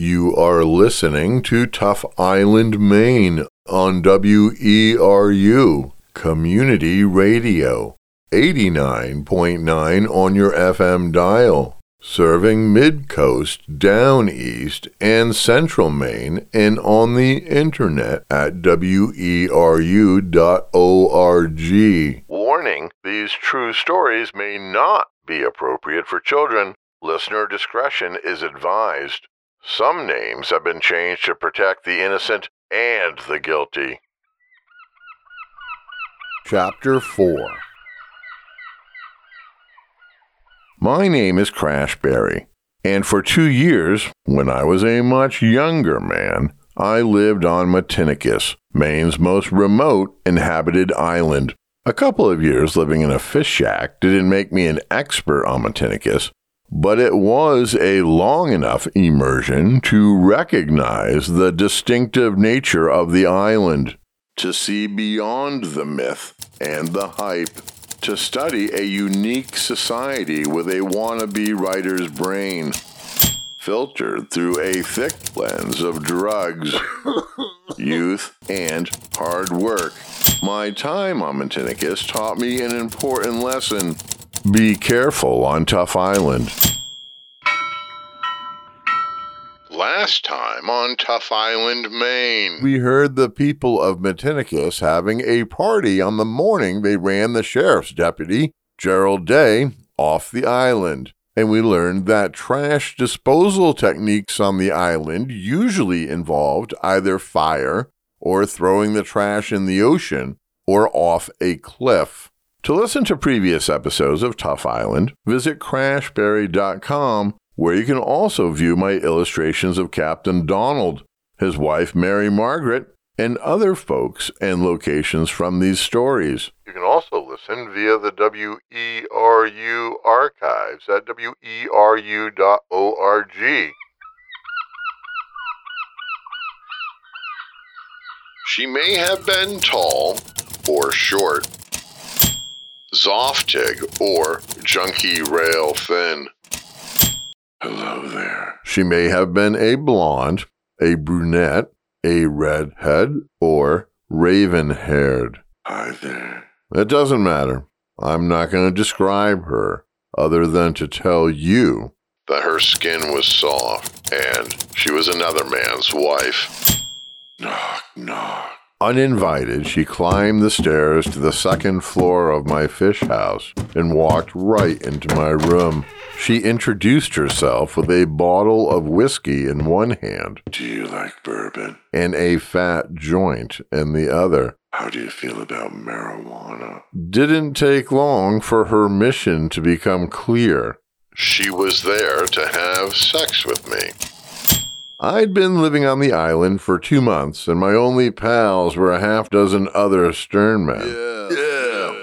You are listening to Tough Island, Maine on WERU Community Radio, 89.9 on your FM dial, serving Mid Coast, Down East, and Central Maine, and on the internet at weru.org. Warning these true stories may not be appropriate for children. Listener discretion is advised. Some names have been changed to protect the innocent and the guilty. Chapter 4 My name is Crash Berry, and for two years, when I was a much younger man, I lived on Matinicus, Maine's most remote inhabited island. A couple of years living in a fish shack didn't make me an expert on Matinicus, but it was a long enough immersion to recognize the distinctive nature of the island, to see beyond the myth and the hype, to study a unique society with a wannabe writer's brain, filtered through a thick lens of drugs, youth, and hard work. My time on Matinicus taught me an important lesson. Be careful on Tough Island. Last time on Tough Island, Maine, we heard the people of Matinicus having a party on the morning they ran the sheriff's deputy, Gerald Day, off the island. And we learned that trash disposal techniques on the island usually involved either fire or throwing the trash in the ocean or off a cliff. To listen to previous episodes of Tough Island, visit crashberry.com, where you can also view my illustrations of Captain Donald, his wife Mary Margaret, and other folks and locations from these stories. You can also listen via the WERU archives at weru.org. She may have been tall or short, Zoftig or junkie rail thin. Hello there. She may have been a blonde, a brunette, a redhead, or raven haired. Hi there. It doesn't matter. I'm not going to describe her other than to tell you that her skin was soft and she was another man's wife. Knock, knock. Uninvited, she climbed the stairs to the second floor of my fish house and walked right into my room. She introduced herself with a bottle of whiskey in one hand. Do you like bourbon? And a fat joint in the other. How do you feel about marijuana? Didn't take long for her mission to become clear. She was there to have sex with me. I'd been living on the island for two months, and my only pals were a half dozen other stern men. Yeah. Yeah.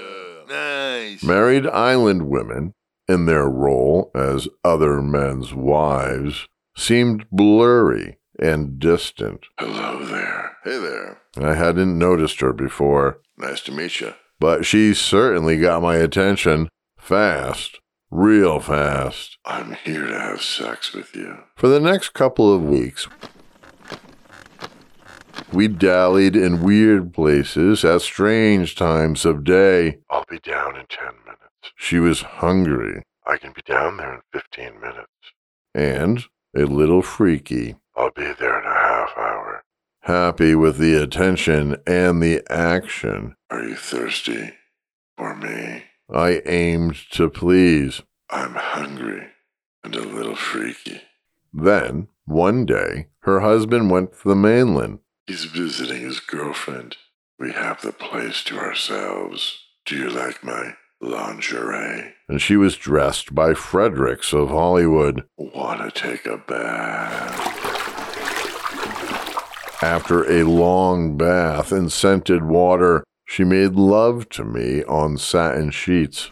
Nice. Married island women, in their role as other men's wives, seemed blurry and distant. Hello there. Hey there. I hadn't noticed her before, Nice to meet you. but she certainly got my attention fast, real fast. I'm here to have sex with you. For the next couple of weeks, we dallied in weird places at strange times of day. I'll be down in 10 minutes. She was hungry. I can be down there in 15 minutes. And a little freaky. I'll be there in a half hour. Happy with the attention and the action, Are you thirsty? For me? I aimed to please. I'm hungry and a little freaky. Then, one day, her husband went to the mainland. He's visiting his girlfriend. We have the place to ourselves. Do you like my lingerie? and she was dressed by Fredericks of Hollywood. Wanna take a bath? After a long bath in scented water, she made love to me on satin sheets.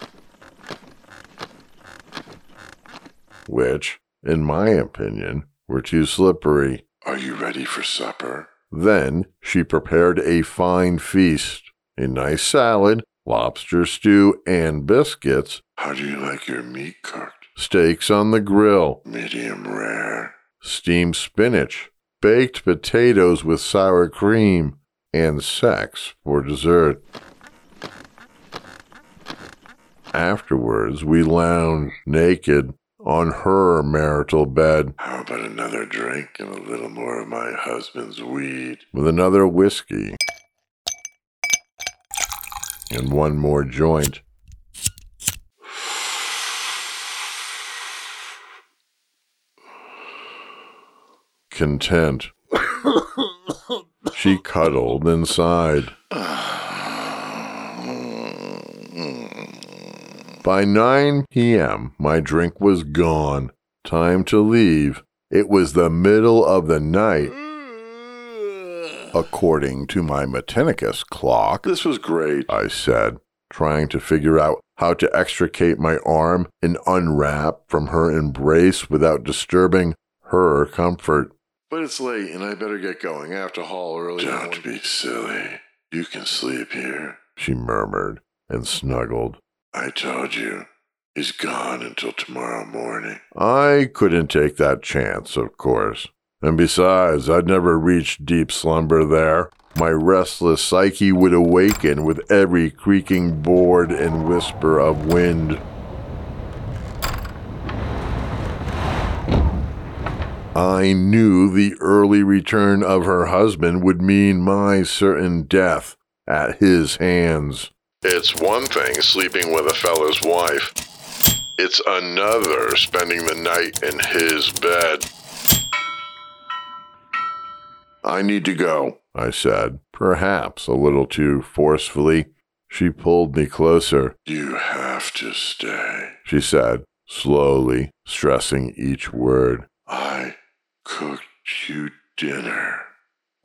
Which, in my opinion, were too slippery. Are you ready for supper? Then she prepared a fine feast a nice salad, lobster stew, and biscuits, How do you like your meat cooked? steaks on the grill, Medium rare. steamed spinach, baked potatoes with sour cream, and sex for dessert. Afterwards, we lounged naked on her marital bed How about another drink and a little more of my husband's weed? with another whiskey and one more joint. Content. She cuddled and sighed. By 9 p.m., my drink was gone. Time to leave. It was the middle of the night. According to my Matinicus clock, This was great. I said, trying to figure out how to extricate my arm and unwrap from her embrace without disturbing her comfort. But it's late and I better get going. I have to haul early. Don't be silly. You can sleep here. She murmured and snuggled. I told you. He's gone until tomorrow morning. I couldn't take that chance, of course. And besides, I'd never reach deep slumber there. My restless psyche would awaken with every creaking board and whisper of wind. I knew the early return of her husband would mean my certain death at his hands. It's one thing sleeping with a fellow's wife. It's another spending the night in his bed. I need to go, I said, perhaps a little too forcefully. She pulled me closer. You have to stay. She said, slowly, stressing each word. I cooked you dinner.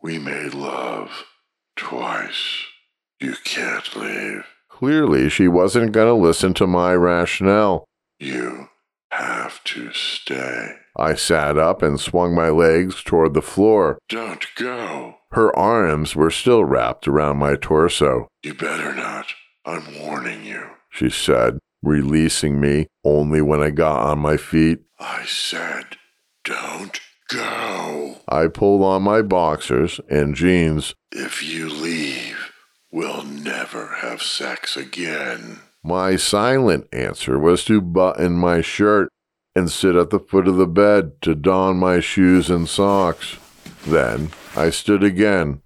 We made love twice. You can't leave. Clearly, she wasn't going to listen to my rationale. You have to stay. I sat up and swung my legs toward the floor. Don't go. Her arms were still wrapped around my torso. You better not. I'm warning you. She said, releasing me only when I got on my feet. I said, don't go. I pulled on my boxers and jeans. If you leave, we'll never have sex again. My silent answer was to button my shirt and sit at the foot of the bed to don my shoes and socks. Then I stood again.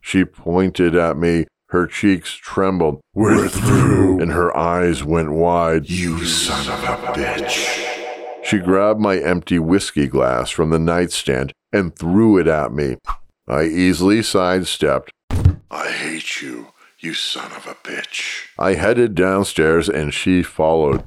She pointed at me. Her cheeks trembled. We're through. And her eyes went wide. You son of a bitch. She grabbed my empty whiskey glass from the nightstand and threw it at me. I easily sidestepped. I hate you, you son of a bitch. I headed downstairs and she followed.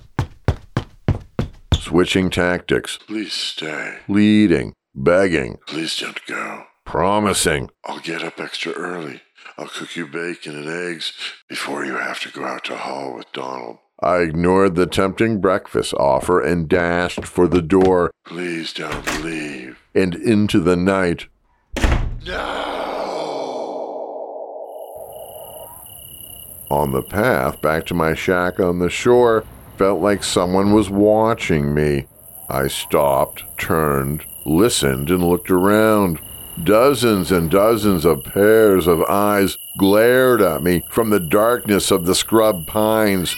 Switching tactics, Please stay. pleading, begging, Please don't go. promising. I'll get up extra early. I'll cook you bacon and eggs before you have to go out to haul with Donald. I ignored the tempting breakfast offer and dashed for the door Please don't leave. and into the night. No! On the path back to my shack on the shore, felt like someone was watching me. I stopped, turned, listened, and looked around. Dozens and dozens of pairs of eyes glared at me from the darkness of the scrub pines.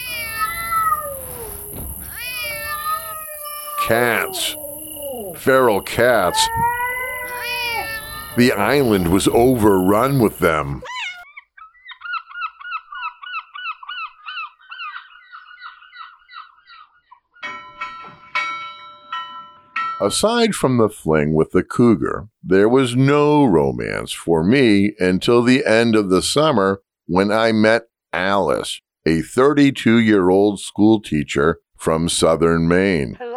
Cats. Feral cats. The island was overrun with them. Aside from the fling with the cougar, there was no romance for me until the end of the summer when I met Alice, a 32 year old school teacher from southern Maine. Hello.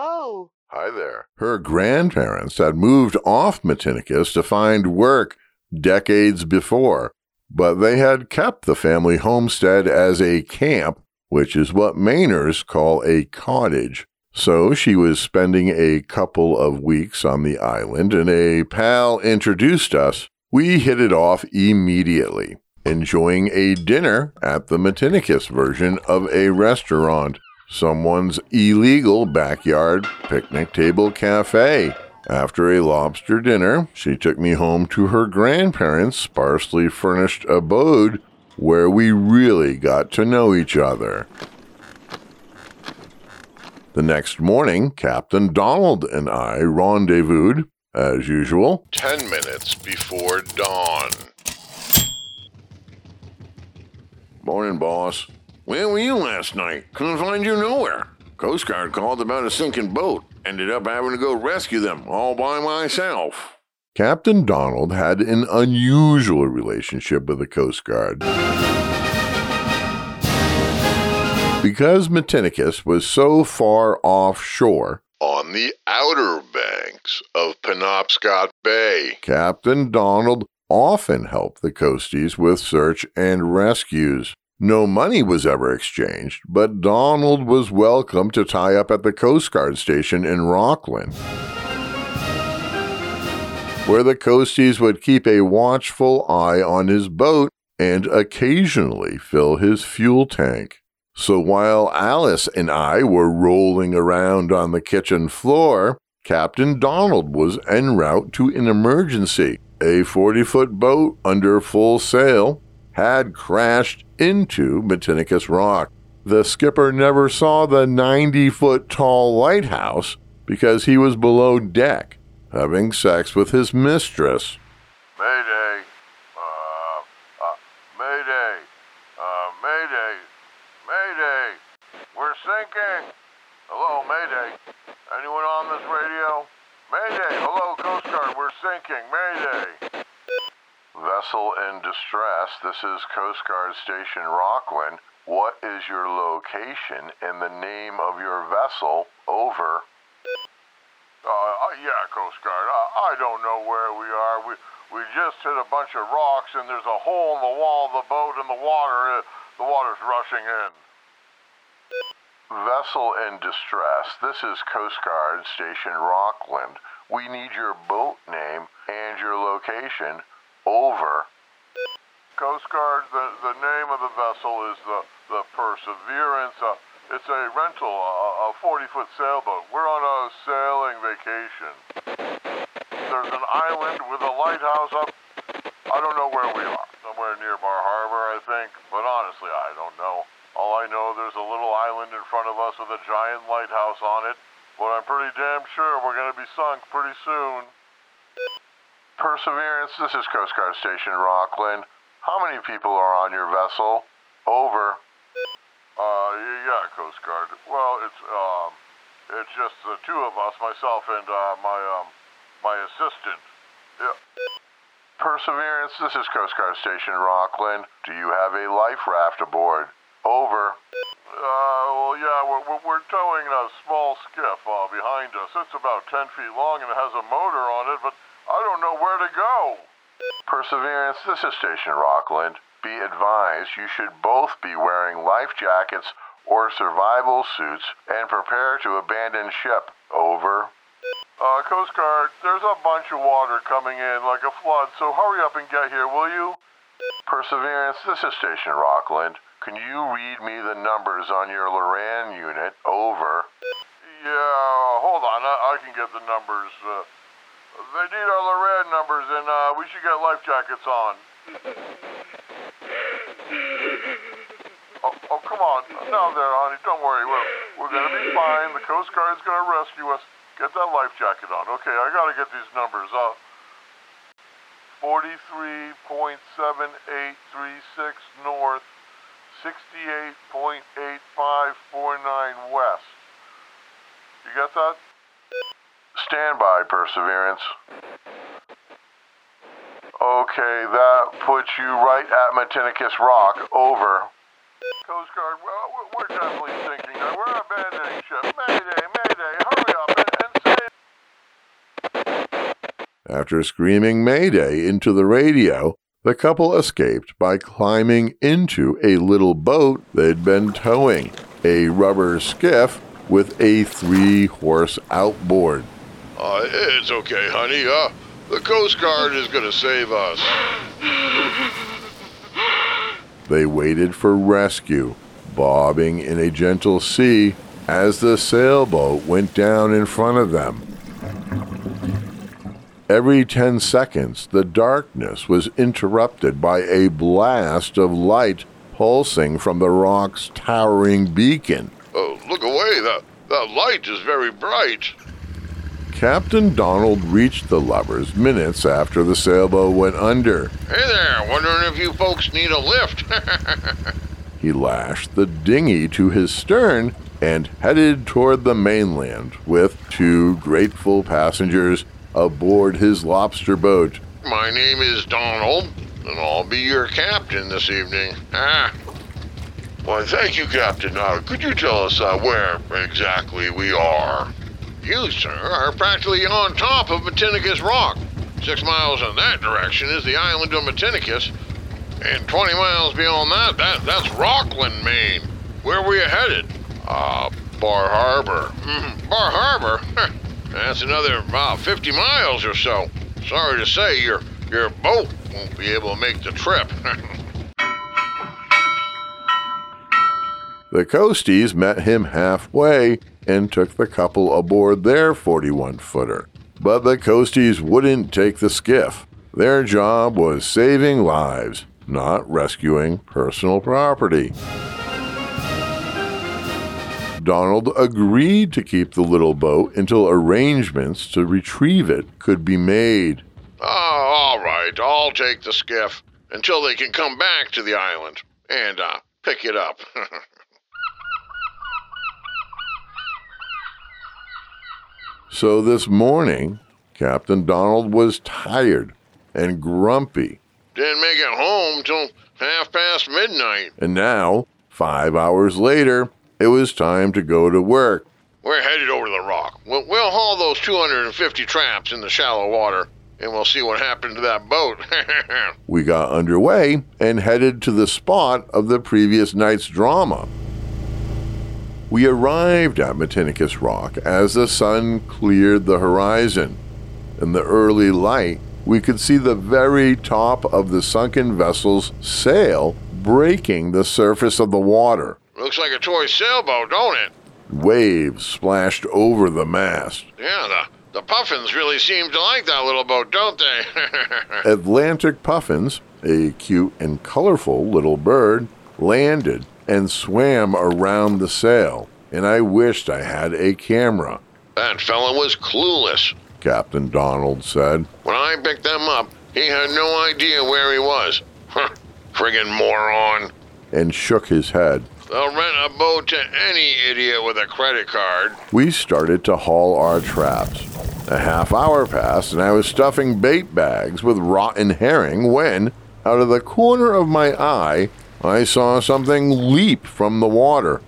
Hi there. Her grandparents had moved off Matinicus to find work decades before, but they had kept the family homestead as a camp, which is what Mainers call a cottage. So she was spending a couple of weeks on the island, and a pal introduced us. We hit it off immediately, enjoying a dinner at the Matinicus version of a restaurant someone's illegal backyard picnic table cafe, After a lobster dinner, she took me home to her grandparents' sparsely furnished abode where we really got to know each other. The next morning, Captain Donald and I rendezvoused, as usual, 10 minutes before dawn. Morning, boss. Where were you last night? Couldn't find you nowhere. Coast Guard called about a sinking boat. Ended up having to go rescue them all by myself. Captain Donald had an unusual relationship with the Coast Guard. Because Matinicus was so far offshore, On the outer banks of Penobscot Bay. Captain Donald often helped the Coasties with search and rescues. No money was ever exchanged, but Donald was welcome to tie up at the Coast Guard station in Rockland, where the Coasties would keep a watchful eye on his boat and occasionally fill his fuel tank. So while Alice and I were rolling around on the kitchen floor, Captain Donald was en route to an emergency. A 40 foot boat under full sail had crashed into Matinicus Rock. The skipper never saw the 90 foot tall lighthouse because he was below deck having sex with his mistress. Mayday. Uh, uh, Mayday. Uh, Mayday. Mayday. We're sinking. Hello, Mayday. Anyone on this radio? Mayday. Hello, Coast Guard. We're sinking. Mayday. Vessel in distress. This is Coast Guard Station Rockland. What is your location and the name of your vessel? Over. Uh, uh, yeah, Coast Guard. I, I don't know where we are. We we just hit a bunch of rocks, and there's a hole in the wall of the boat, and the water uh, the water's rushing in. Vessel in distress. This is Coast Guard Station Rockland. We need your boat name and your location. Over. Coast Guard. The the name of the vessel is the the Perseverance. Uh, it's a rental, a, a 40 foot sailboat. We're on a sailing vacation. There's an island with a lighthouse up. I don't know where we are. Somewhere near Bar Harbor, I think. But honestly, I don't know. All I know, there's a little island in front of us with a giant lighthouse on it. But I'm pretty damn sure we're going to be sunk pretty soon. Perseverance, this is Coast Guard Station Rockland. How many people are on your vessel? Over. Uh, yeah, Coast Guard. Well, it's, um, it's just the two of us, myself and, uh, my, um, my assistant. Yeah. Perseverance, this is Coast Guard Station Rockland. Do you have a life raft aboard? Over. Uh, well, yeah, we're, we're, we're towing a small skiff, uh, behind us. It's about 10 feet long and it has a motor on it, but I don't know where to go. Perseverance, this is Station Rockland. Be advised you should both be wearing life jackets or survival suits and prepare to abandon ship. Over. Uh, Coast Guard, there's a bunch of water coming in like a flood, so hurry up and get here, will you? Perseverance, this is Station Rockland. Can you read me the numbers on your Loran unit? Over. Yeah, hold on, I, I can get the numbers. Uh, they need our Loran numbers, and uh, we should get life jackets on. Oh, oh, come on. Now there, honey. Don't worry. We're, we're going to be fine. The Coast Guard's going to rescue us. Get that life jacket on. Okay, I got to get these numbers. Uh, 43.7836 north, 68.8549 west. You got that? Stand by, Perseverance. Okay, that puts you right at Matinicus Rock. Over. Coast Guard, uh, well, we're- definitely sinking. now. We're abandoning ship. Mayday, mayday, hurry up and, and. After screaming Mayday into the radio, the couple escaped by climbing into a little boat they'd been towing, a rubber skiff with a three horse outboard. Uh, it's okay, honey. Uh, the Coast Guard is going to save us. They waited for rescue, bobbing in a gentle sea as the sailboat went down in front of them. Every 10 seconds, the darkness was interrupted by a blast of light pulsing from the rock's towering beacon. Oh, look away. That, that light is very bright. Captain Donald reached the lovers minutes after the sailboat went under. Hey there, wondering if you folks need a lift. He lashed the dinghy to his stern and headed toward the mainland with two grateful passengers aboard his lobster boat. My name is Donald, and I'll be your captain this evening. Ah. Why, thank you, Captain. Uh, could you tell us uh, where exactly we are? You, sir, are practically on top of Matinicus Rock. Six miles in that direction is the island of Matinicus, and 20 miles beyond that, that that's Rockland, Maine. Where were you headed? Uh, Bar Harbor. Mhm, Bar Harbor? That's another about 50 miles or so. Sorry to say, your your boat won't be able to make the trip. The Coasties met him halfway and took the couple aboard their 41 footer. But the Coasties wouldn't take the skiff. Their job was saving lives, not rescuing personal property. Donald agreed to keep the little boat until arrangements to retrieve it could be made. oh, all right. I'll take the skiff until they can come back to the island and uh, pick it up. So this morning, Captain Donald was tired and grumpy, Didn't make it home till half past midnight. and now, five hours later, it was time to go to work. We're headed over to the rock. We'll, we'll haul those 250 traps in the shallow water, and we'll see what happened to that boat. We got underway and headed to the spot of the previous night's drama. We arrived at Matinicus Rock as the sun cleared the horizon. In the early light, we could see the very top of the sunken vessel's sail breaking the surface of the water. Looks like a toy sailboat, don't it? Waves splashed over the mast. Yeah, the, the puffins really seem to like that little boat, don't they? Atlantic puffins, a cute and colorful little bird, landed and swam around the sail, and I wished I had a camera, that fella was clueless. Captain Donald said. When I picked them up, he had no idea where he was. Huh, Friggin' moron. and shook his head. They'll rent a boat to any idiot with a credit card. We started to haul our traps. A half hour passed, and I was stuffing bait bags with rotten herring when, out of the corner of my eye, I saw something leap from the water.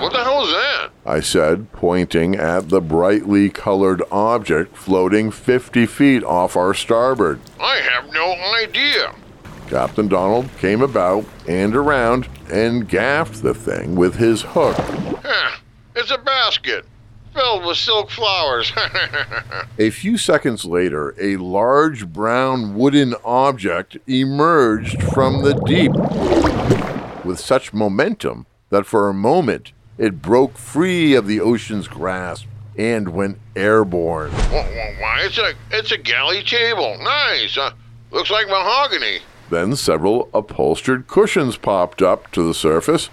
What the hell is that? I said, pointing at the brightly colored object floating 50 feet off our starboard. I have no idea. Captain Donald came about and around and gaffed the thing with his hook. Huh, it's a basket filled with silk flowers. A few seconds later, a large brown wooden object emerged from the deep with such momentum that for a moment it broke free of the ocean's grasp and went airborne. Wh- wh- Why, it's a it's a galley table. Nice. Uh, looks like mahogany. Then several upholstered cushions popped up to the surface,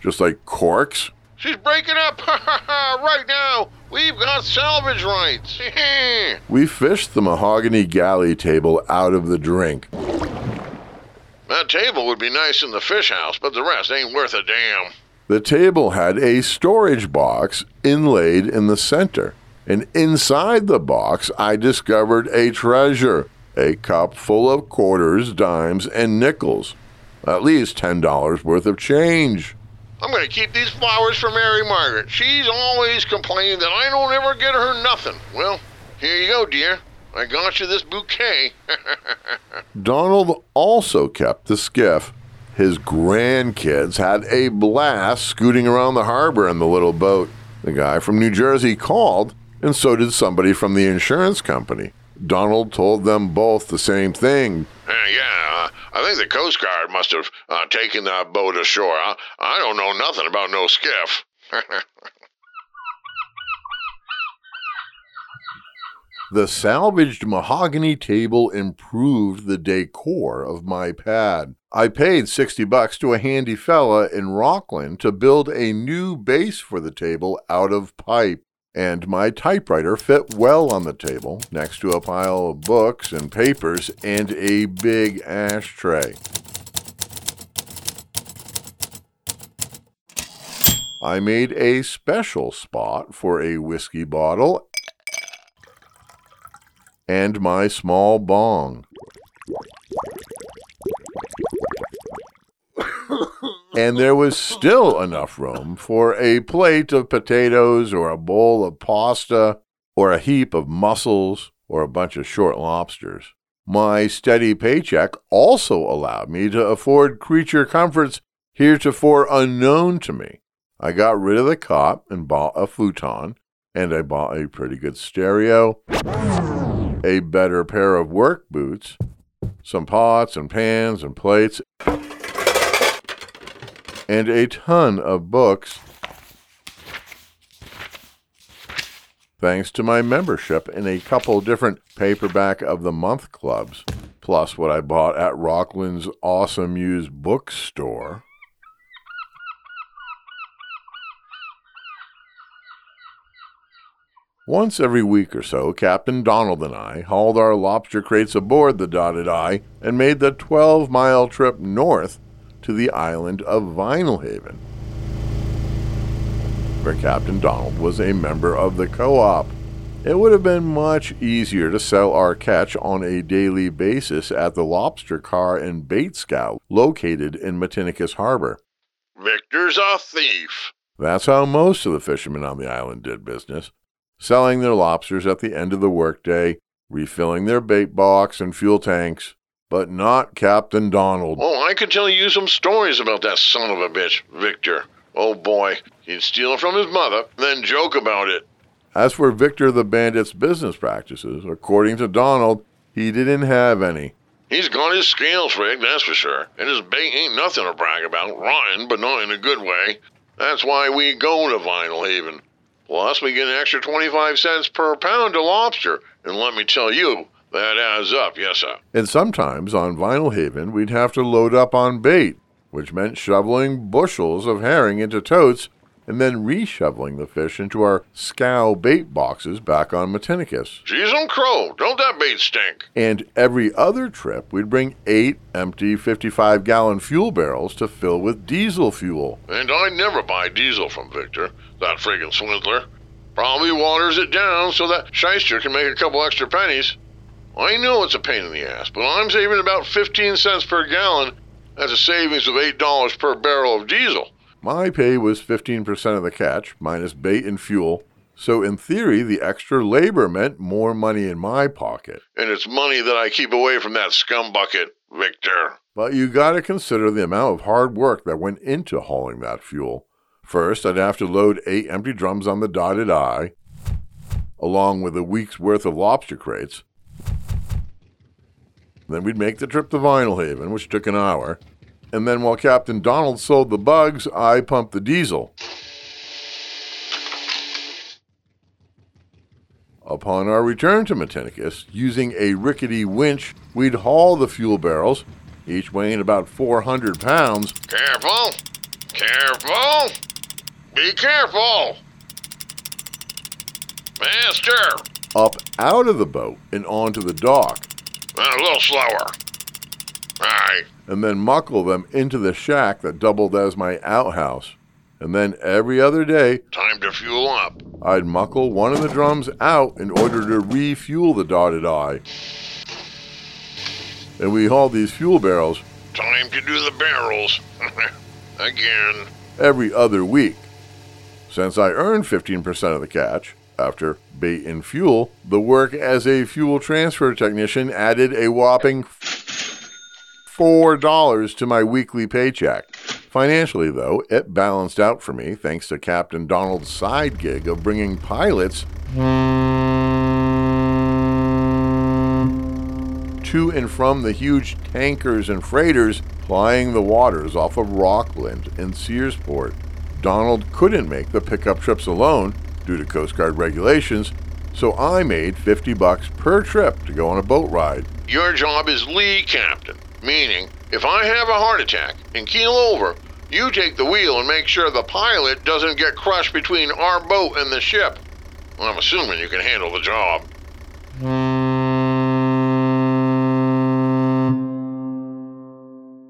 just like corks. She's breaking up right now. We've got salvage rights. We fished the mahogany galley table out of the drink. that table would be nice in the fish house, but the rest ain't worth a damn. The table had a storage box inlaid in the center, and inside the box I discovered a treasure a cup full of quarters, dimes, and nickels. At least $10 worth of change. I'm gonna keep these flowers for Mary Margaret. She's always complaining that I don't ever get her nothing. Well, here you go, dear. I got you this bouquet. Donald also kept the skiff. His grandkids had a blast scooting around the harbor in the little boat. The guy from New Jersey called, and so did somebody from the insurance company. Donald told them both the same thing. Uh, yeah, uh, I think the Coast Guard must have uh, taken that boat ashore. I, I don't know nothing about no skiff. The salvaged mahogany table improved the decor of my pad. I paid 60 bucks to a handy fella in Rockland to build a new base for the table out of pipe, and my typewriter fit well on the table next to a pile of books and papers and a big ashtray. I made a special spot for a whiskey bottle and my small bong. and there was still enough room for a plate of potatoes or a bowl of pasta or a heap of mussels or a bunch of short lobsters. My steady paycheck also allowed me to afford creature comforts heretofore unknown to me. I got rid of the cot and bought a futon, and I bought a pretty good stereo a better pair of work boots, some pots and pans and plates, and a ton of books. Thanks to my membership in a couple different paperback of the month clubs, plus what I bought at Rockland's awesome used bookstore. Once every week or so, Captain Donald and I hauled our lobster crates aboard the Dotted Eye and made the 12 mile trip north to the island of Vinalhaven, where Captain Donald was a member of the co op. It would have been much easier to sell our catch on a daily basis at the lobster car and bait scow located in Matinicus Harbor. Victor's a thief. That's how most of the fishermen on the island did business selling their lobsters at the end of the workday, refilling their bait box and fuel tanks, but not Captain Donald. Oh, I could tell you some stories about that son of a bitch, Victor. Oh boy, he'd steal from his mother, then joke about it. As for Victor the Bandit's business practices, according to Donald, he didn't have any. He's got his scales rigged, that's for sure, and his bait ain't nothing to brag about, rotten, but not in a good way. That's why we go to Vinalhaven. Plus, we get an extra 25 cents per pound of lobster. And let me tell you, that adds up, yes, sir. And sometimes on Vinalhaven, we'd have to load up on bait, which meant shoveling bushels of herring into totes and then reshoveling the fish into our scow bait boxes back on Matinicus. Jeez on crow, don't that bait stink? And every other trip, we'd bring eight empty 55 gallon fuel barrels to fill with diesel fuel. And I'd never buy diesel from Victor, that friggin' swindler. Probably waters it down so that shyster can make a couple extra pennies. I know it's a pain in the ass, but I'm saving about 15 cents per gallon. That's a savings of $8 per barrel of diesel. My pay was 15% of the catch, minus bait and fuel, so in theory, the extra labor meant more money in my pocket. And it's money that I keep away from that scum bucket, Victor. But you gotta consider the amount of hard work that went into hauling that fuel. First, I'd have to load eight empty drums on the dotted eye, along with a week's worth of lobster crates. Then we'd make the trip to Vinalhaven, which took an hour, and then while Captain Donald sold the bugs, I pumped the diesel. Upon our return to Matinicus, using a rickety winch, we'd haul the fuel barrels, each weighing about 400 pounds. Careful! Careful! Be careful! Master! Up out of the boat and onto the dock. A little slower. Aye and then muckle them into the shack that doubled as my outhouse. And then every other day, time to fuel up. I'd muckle one of the drums out in order to refuel the dotted eye. And we hauled these fuel barrels. Time to do the barrels. Again. Every other week. Since I earned 15% of the catch, after bait and fuel, the work as a fuel transfer technician added a whopping $4 to my weekly paycheck. Financially, though, it balanced out for me thanks to Captain Donald's side gig of bringing pilots to and from the huge tankers and freighters plying the waters off of Rockland and Searsport. Donald couldn't make the pickup trips alone due to Coast Guard regulations, So I made 50 bucks per trip to go on a boat ride. Your job is lead captain, meaning if I have a heart attack and keel over, you take the wheel and make sure the pilot doesn't get crushed between our boat and the ship. Well, I'm assuming you can handle the job.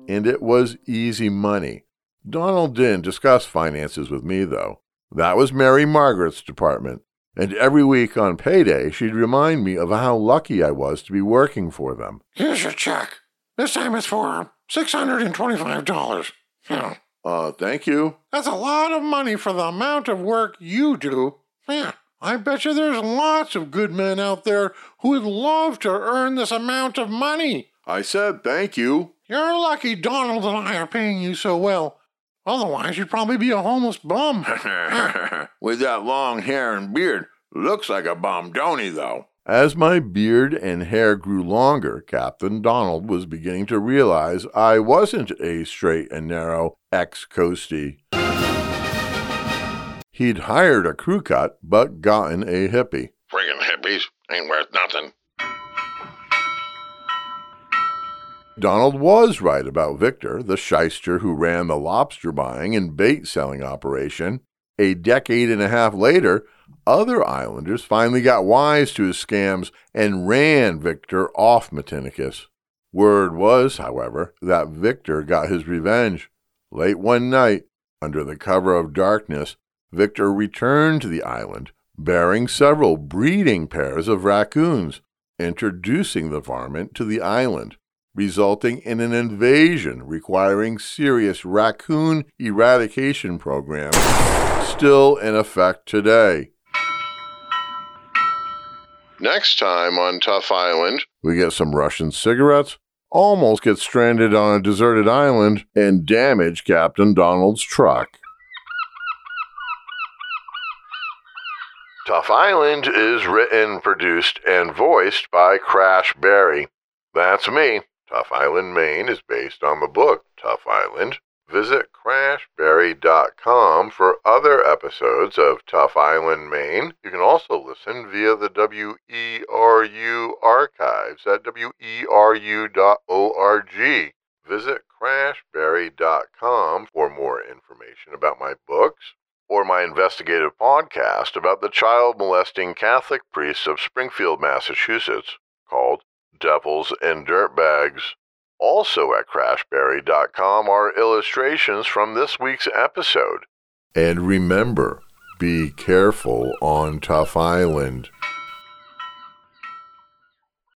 And it was easy money. Donald didn't discuss finances with me, though. That was Mary Margaret's department. And every week on payday, she'd remind me of how lucky I was to be working for them. Here's your check. This time it's for $625. Yeah. Uh, thank you. That's a lot of money for the amount of work you do. Yeah. I bet you there's lots of good men out there who would love to earn this amount of money. I said thank you. You're lucky Donald and I are paying you so well. Otherwise, you'd probably be a homeless bum. With that long hair and beard, looks like a bum, don't he, though? As my beard and hair grew longer, Captain Donald was beginning to realize I wasn't a straight and narrow ex coastie. He'd hired a crew cut, but gotten a hippie. Friggin' hippies ain't worth nothing. Donald was right about Victor, the shyster who ran the lobster buying and bait selling operation. A decade and a half later, other islanders finally got wise to his scams and ran Victor off Matinicus. Word was, however, that Victor got his revenge. Late one night, under the cover of darkness, Victor returned to the island, bearing several breeding pairs of raccoons, introducing the varmint to the island resulting in an invasion requiring serious raccoon eradication programs still in effect today. Next time on Tough Island, we get some Russian cigarettes, almost get stranded on a deserted island, and damage Captain Donald's truck. Tough Island is written, produced, and voiced by Crash Berry. That's me. Tough Island, Maine is based on the book Tough Island. Visit crashberry.com for other episodes of Tough Island, Maine. You can also listen via the WERU archives at weru.org. Visit crashberry.com for more information about my books or my investigative podcast about the child molesting Catholic priests of Springfield, Massachusetts, called Devils and Dirtbags. Also at crashberry.com are illustrations from this week's episode. And remember, be careful on Tough Island.